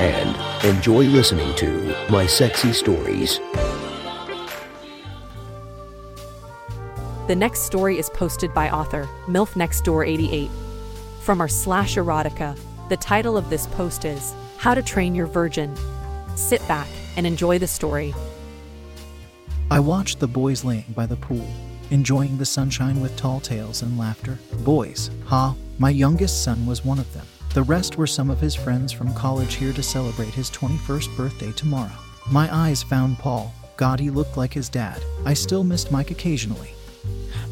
and enjoy listening to My Sexy Stories. The next story is posted by author MILF Next Door 88. From our slash erotica, the title of this post is How to Train Your Virgin. Sit back and enjoy the story. I watched the boys laying by the pool, enjoying the sunshine with tall tales and laughter. Boys, ha, my youngest son was one of them. The rest were some of his friends from college here to celebrate his 21st birthday tomorrow. My eyes found Paul. God, he looked like his dad. I still missed Mike occasionally.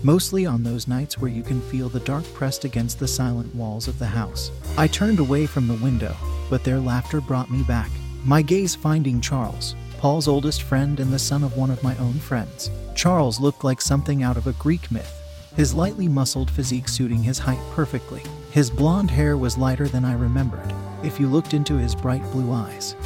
Mostly on those nights where you can feel the dark pressed against the silent walls of the house. I turned away from the window, but their laughter brought me back. My gaze finding Charles, Paul's oldest friend and the son of one of my own friends. Charles looked like something out of a Greek myth, his lightly muscled physique suiting his height perfectly. His blonde hair was lighter than I remembered. If you looked into his bright blue eyes,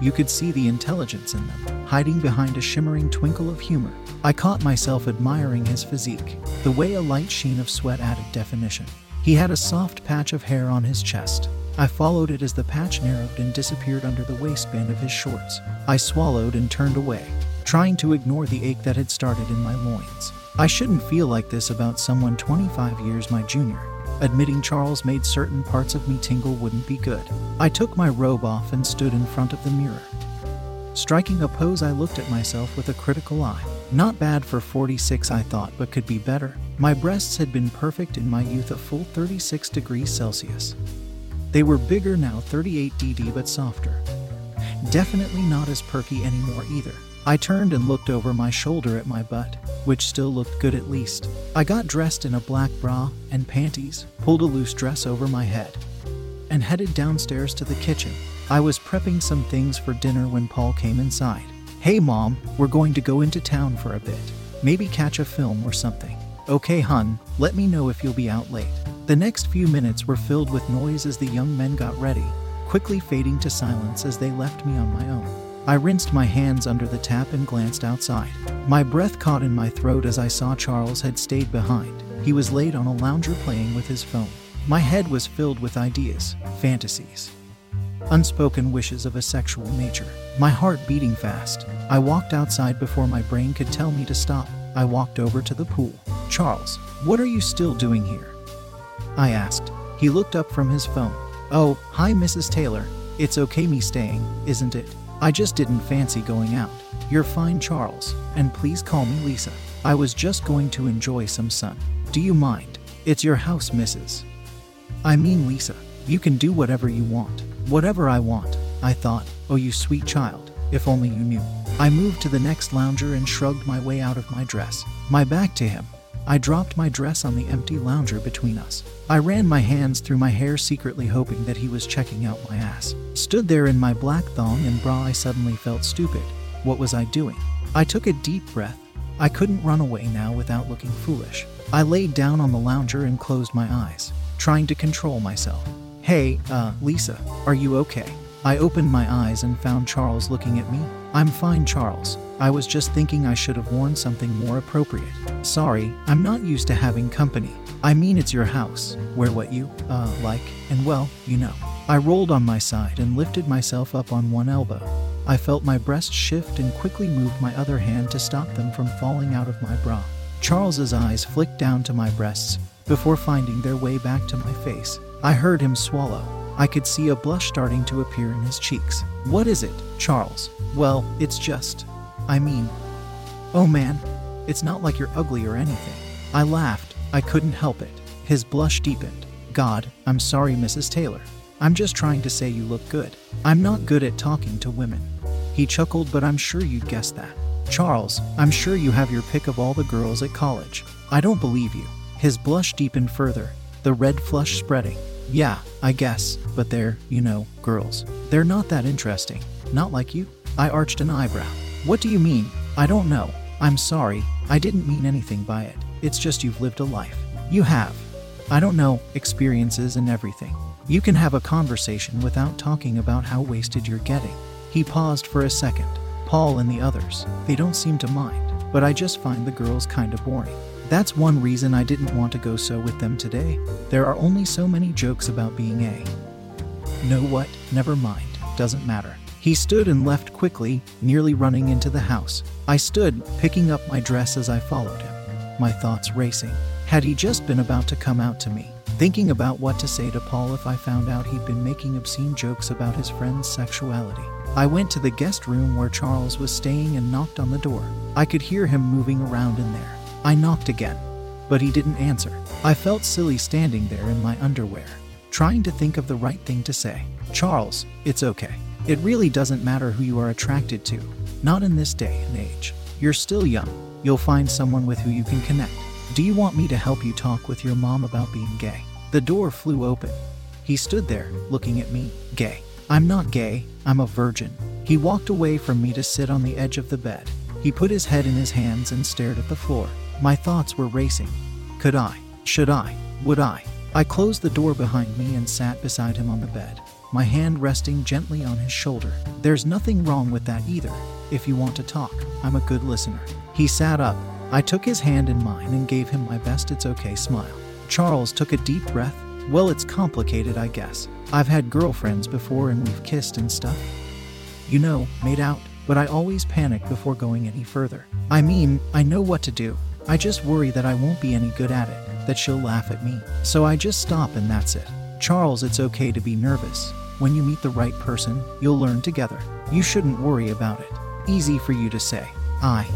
you could see the intelligence in them, hiding behind a shimmering twinkle of humor. I caught myself admiring his physique, the way a light sheen of sweat added definition. He had a soft patch of hair on his chest. I followed it as the patch narrowed and disappeared under the waistband of his shorts. I swallowed and turned away, trying to ignore the ache that had started in my loins. I shouldn't feel like this about someone 25 years my junior. Admitting Charles made certain parts of me tingle wouldn't be good. I took my robe off and stood in front of the mirror. Striking a pose, I looked at myself with a critical eye. Not bad for 46, I thought, but could be better. My breasts had been perfect in my youth, a full 36 degrees Celsius. They were bigger now, 38 DD, but softer. Definitely not as perky anymore either. I turned and looked over my shoulder at my butt, which still looked good at least. I got dressed in a black bra and panties, pulled a loose dress over my head, and headed downstairs to the kitchen. I was prepping some things for dinner when Paul came inside. Hey, Mom, we're going to go into town for a bit. Maybe catch a film or something. Okay, hun, let me know if you'll be out late. The next few minutes were filled with noise as the young men got ready, quickly fading to silence as they left me on my own. I rinsed my hands under the tap and glanced outside. My breath caught in my throat as I saw Charles had stayed behind. He was laid on a lounger playing with his phone. My head was filled with ideas, fantasies, unspoken wishes of a sexual nature. My heart beating fast. I walked outside before my brain could tell me to stop. I walked over to the pool. Charles, what are you still doing here? I asked. He looked up from his phone. Oh, hi, Mrs. Taylor. It's okay me staying, isn't it? I just didn't fancy going out. You're fine, Charles, and please call me Lisa. I was just going to enjoy some sun. Do you mind? It's your house, Mrs. I mean, Lisa, you can do whatever you want. Whatever I want, I thought. Oh, you sweet child, if only you knew. I moved to the next lounger and shrugged my way out of my dress, my back to him. I dropped my dress on the empty lounger between us. I ran my hands through my hair, secretly hoping that he was checking out my ass. Stood there in my black thong and bra, I suddenly felt stupid. What was I doing? I took a deep breath. I couldn't run away now without looking foolish. I laid down on the lounger and closed my eyes, trying to control myself. Hey, uh, Lisa, are you okay? I opened my eyes and found Charles looking at me. I'm fine, Charles. I was just thinking I should have worn something more appropriate. Sorry, I'm not used to having company. I mean, it's your house. Wear what you, uh, like, and well, you know. I rolled on my side and lifted myself up on one elbow. I felt my breast shift and quickly moved my other hand to stop them from falling out of my bra. Charles's eyes flicked down to my breasts before finding their way back to my face. I heard him swallow. I could see a blush starting to appear in his cheeks. What is it, Charles? Well, it's just. I mean, oh man, it's not like you're ugly or anything. I laughed. I couldn't help it. His blush deepened. God, I'm sorry, Mrs. Taylor. I'm just trying to say you look good. I'm not good at talking to women. He chuckled, but I'm sure you'd guess that. Charles, I'm sure you have your pick of all the girls at college. I don't believe you. His blush deepened further, the red flush spreading. Yeah, I guess, but they're, you know, girls. They're not that interesting. Not like you? I arched an eyebrow. What do you mean? I don't know. I'm sorry. I didn't mean anything by it. It's just you've lived a life. You have. I don't know, experiences and everything. You can have a conversation without talking about how wasted you're getting. He paused for a second. Paul and the others, they don't seem to mind, but I just find the girls kinda boring. That's one reason I didn't want to go so with them today. There are only so many jokes about being a. Know what? Never mind. Doesn't matter. He stood and left quickly, nearly running into the house. I stood, picking up my dress as I followed him, my thoughts racing. Had he just been about to come out to me, thinking about what to say to Paul if I found out he'd been making obscene jokes about his friend's sexuality? I went to the guest room where Charles was staying and knocked on the door. I could hear him moving around in there. I knocked again, but he didn't answer. I felt silly standing there in my underwear, trying to think of the right thing to say. Charles, it's okay. It really doesn't matter who you are attracted to, not in this day and age. You're still young. You'll find someone with who you can connect. Do you want me to help you talk with your mom about being gay? The door flew open. He stood there, looking at me. Gay. I'm not gay, I'm a virgin. He walked away from me to sit on the edge of the bed. He put his head in his hands and stared at the floor. My thoughts were racing. Could I? Should I? Would I? I closed the door behind me and sat beside him on the bed, my hand resting gently on his shoulder. There's nothing wrong with that either. If you want to talk, I'm a good listener. He sat up. I took his hand in mine and gave him my best it's okay smile. Charles took a deep breath. Well, it's complicated, I guess. I've had girlfriends before and we've kissed and stuff. You know, made out, but I always panic before going any further. I mean, I know what to do. I just worry that I won't be any good at it, that she'll laugh at me. So I just stop and that's it. Charles, it's okay to be nervous. When you meet the right person, you'll learn together. You shouldn't worry about it. Easy for you to say. I.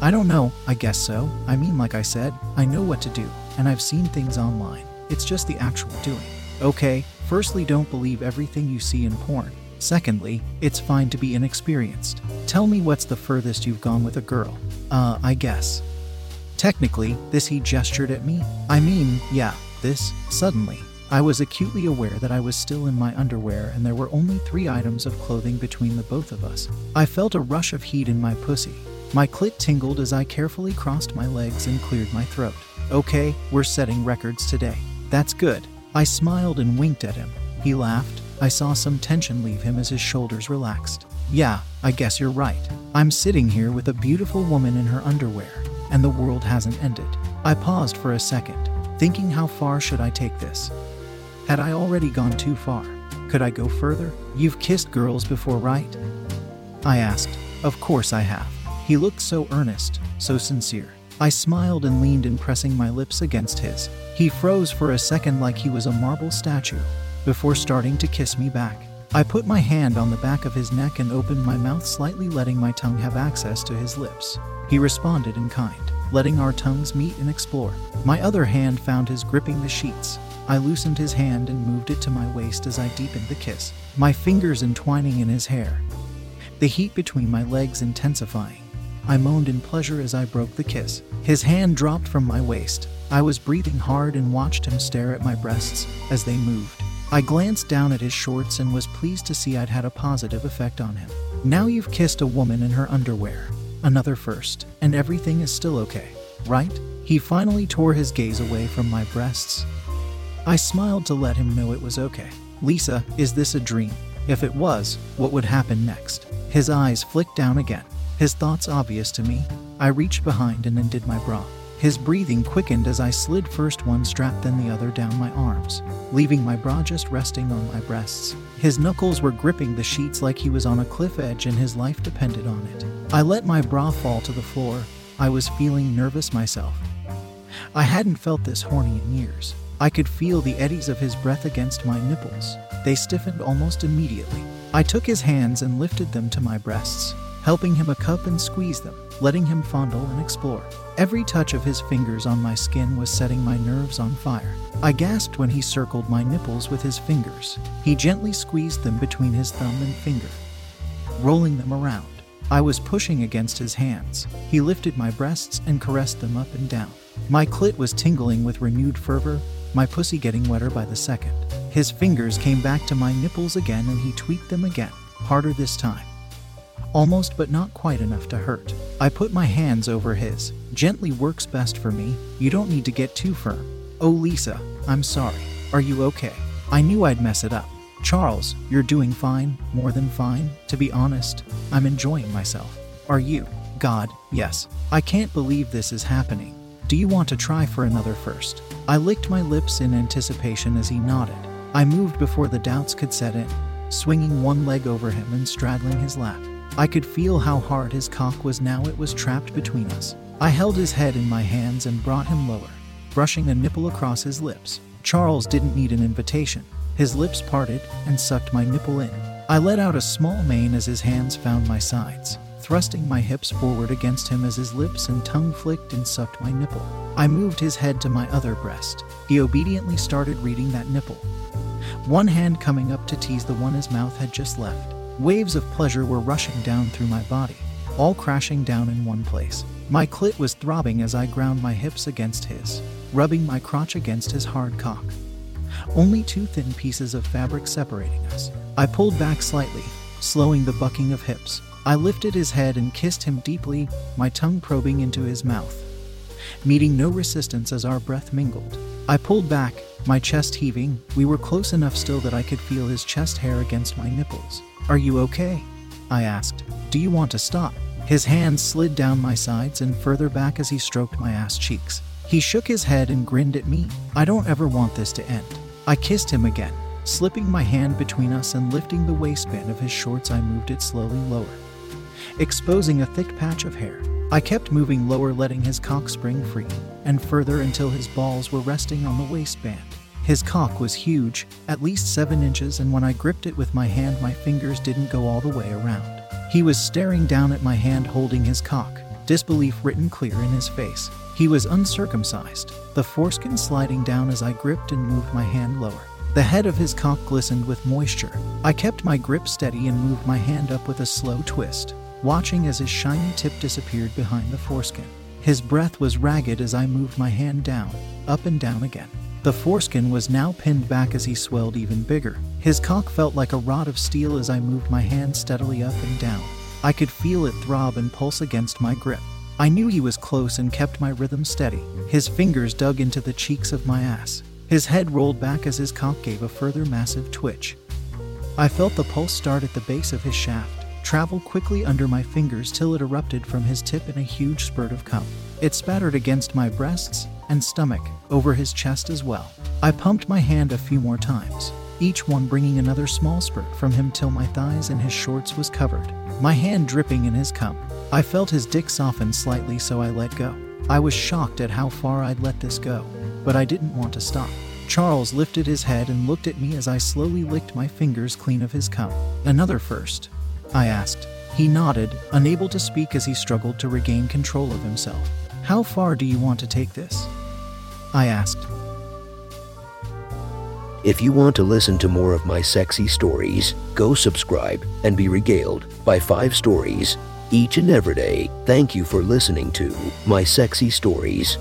I don't know, I guess so. I mean, like I said, I know what to do, and I've seen things online. It's just the actual doing. Okay, firstly, don't believe everything you see in porn. Secondly, it's fine to be inexperienced. Tell me what's the furthest you've gone with a girl. Uh, I guess. Technically, this he gestured at me. I mean, yeah, this, suddenly. I was acutely aware that I was still in my underwear and there were only three items of clothing between the both of us. I felt a rush of heat in my pussy. My clit tingled as I carefully crossed my legs and cleared my throat. Okay, we're setting records today. That's good. I smiled and winked at him. He laughed. I saw some tension leave him as his shoulders relaxed. Yeah, I guess you're right. I'm sitting here with a beautiful woman in her underwear, and the world hasn't ended. I paused for a second, thinking how far should I take this? Had I already gone too far? Could I go further? You've kissed girls before, right? I asked. Of course I have. He looked so earnest, so sincere. I smiled and leaned in, pressing my lips against his. He froze for a second like he was a marble statue, before starting to kiss me back. I put my hand on the back of his neck and opened my mouth slightly, letting my tongue have access to his lips. He responded in kind, letting our tongues meet and explore. My other hand found his gripping the sheets. I loosened his hand and moved it to my waist as I deepened the kiss, my fingers entwining in his hair, the heat between my legs intensifying. I moaned in pleasure as I broke the kiss. His hand dropped from my waist. I was breathing hard and watched him stare at my breasts as they moved. I glanced down at his shorts and was pleased to see I'd had a positive effect on him. Now you've kissed a woman in her underwear. Another first, and everything is still okay, right? He finally tore his gaze away from my breasts. I smiled to let him know it was okay. Lisa, is this a dream? If it was, what would happen next? His eyes flicked down again. His thoughts obvious to me. I reached behind and undid my bra. His breathing quickened as I slid first one strap then the other down my arms, leaving my bra just resting on my breasts. His knuckles were gripping the sheets like he was on a cliff edge and his life depended on it. I let my bra fall to the floor. I was feeling nervous myself. I hadn't felt this horny in years. I could feel the eddies of his breath against my nipples. They stiffened almost immediately. I took his hands and lifted them to my breasts, helping him a cup and squeeze them, letting him fondle and explore. Every touch of his fingers on my skin was setting my nerves on fire. I gasped when he circled my nipples with his fingers. He gently squeezed them between his thumb and finger, rolling them around. I was pushing against his hands. He lifted my breasts and caressed them up and down. My clit was tingling with renewed fervor, my pussy getting wetter by the second. His fingers came back to my nipples again and he tweaked them again, harder this time. almost but not quite enough to hurt. I put my hands over his. Gently works best for me. You don't need to get too firm. Oh, Lisa, I'm sorry. Are you okay? I knew I'd mess it up. Charles, you're doing fine, more than fine. To be honest, I'm enjoying myself. Are you? God, yes. I can't believe this is happening. Do you want to try for another first? I licked my lips in anticipation as he nodded. I moved before the doubts could set in, swinging one leg over him and straddling his lap. I could feel how hard his cock was now it was trapped between us. I held his head in my hands and brought him lower, brushing a nipple across his lips. Charles didn't need an invitation. His lips parted and sucked my nipple in. I let out a small moan as his hands found my sides, thrusting my hips forward against him as his lips and tongue flicked and sucked my nipple. I moved his head to my other breast. He obediently started reading that nipple, one hand coming up to tease the one his mouth had just left. Waves of pleasure were rushing down through my body, all crashing down in one place. My clit was throbbing as I ground my hips against his, rubbing my crotch against his hard cock only two thin pieces of fabric separating us. I pulled back slightly, slowing the bucking of hips. I lifted his head and kissed him deeply, my tongue probing into his mouth, meeting no resistance as our breath mingled. I pulled back, my chest heaving. We were close enough still that I could feel his chest hair against my nipples. Are you okay? I asked. Do you want to stop? His hands slid down my sides and further back as he stroked my ass cheeks. He shook his head and grinned at me. I don't ever want this to end. I kissed him again. Slipping my hand between us and lifting the waistband of his shorts, I moved it slowly lower, exposing a thick patch of hair. I kept moving lower, letting his cock spring free, and further until his balls were resting on the waistband. His cock was huge, at least seven inches, and when I gripped it with my hand, my fingers didn't go all the way around. He was staring down at my hand holding his cock, disbelief written clear in his face. He was uncircumcised, the foreskin sliding down as I gripped and moved my hand lower. The head of his cock glistened with moisture. I kept my grip steady and moved my hand up with a slow twist, watching as his shiny tip disappeared behind the foreskin. His breath was ragged as I moved my hand down, up and down again. The foreskin was now pinned back as he swelled even bigger. His cock felt like a rod of steel as I moved my hand steadily up and down. I could feel it throb and pulse against my grip. I knew he was close and kept my rhythm steady. His fingers dug into the cheeks of my ass. His head rolled back as his cock gave a further massive twitch. I felt the pulse start at the base of his shaft, travel quickly under my fingers till it erupted from his tip in a huge spurt of cum. It spattered against my breasts and stomach, over his chest as well. I pumped my hand a few more times, each one bringing another small spurt from him till my thighs and his shorts was covered, my hand dripping in his cum. I felt his dick soften slightly, so I let go. I was shocked at how far I'd let this go, but I didn't want to stop. Charles lifted his head and looked at me as I slowly licked my fingers clean of his cum. Another first? I asked. He nodded, unable to speak as he struggled to regain control of himself. How far do you want to take this? I asked. If you want to listen to more of my sexy stories, go subscribe and be regaled by five stories each and every day. Thank you for listening to My Sexy Stories.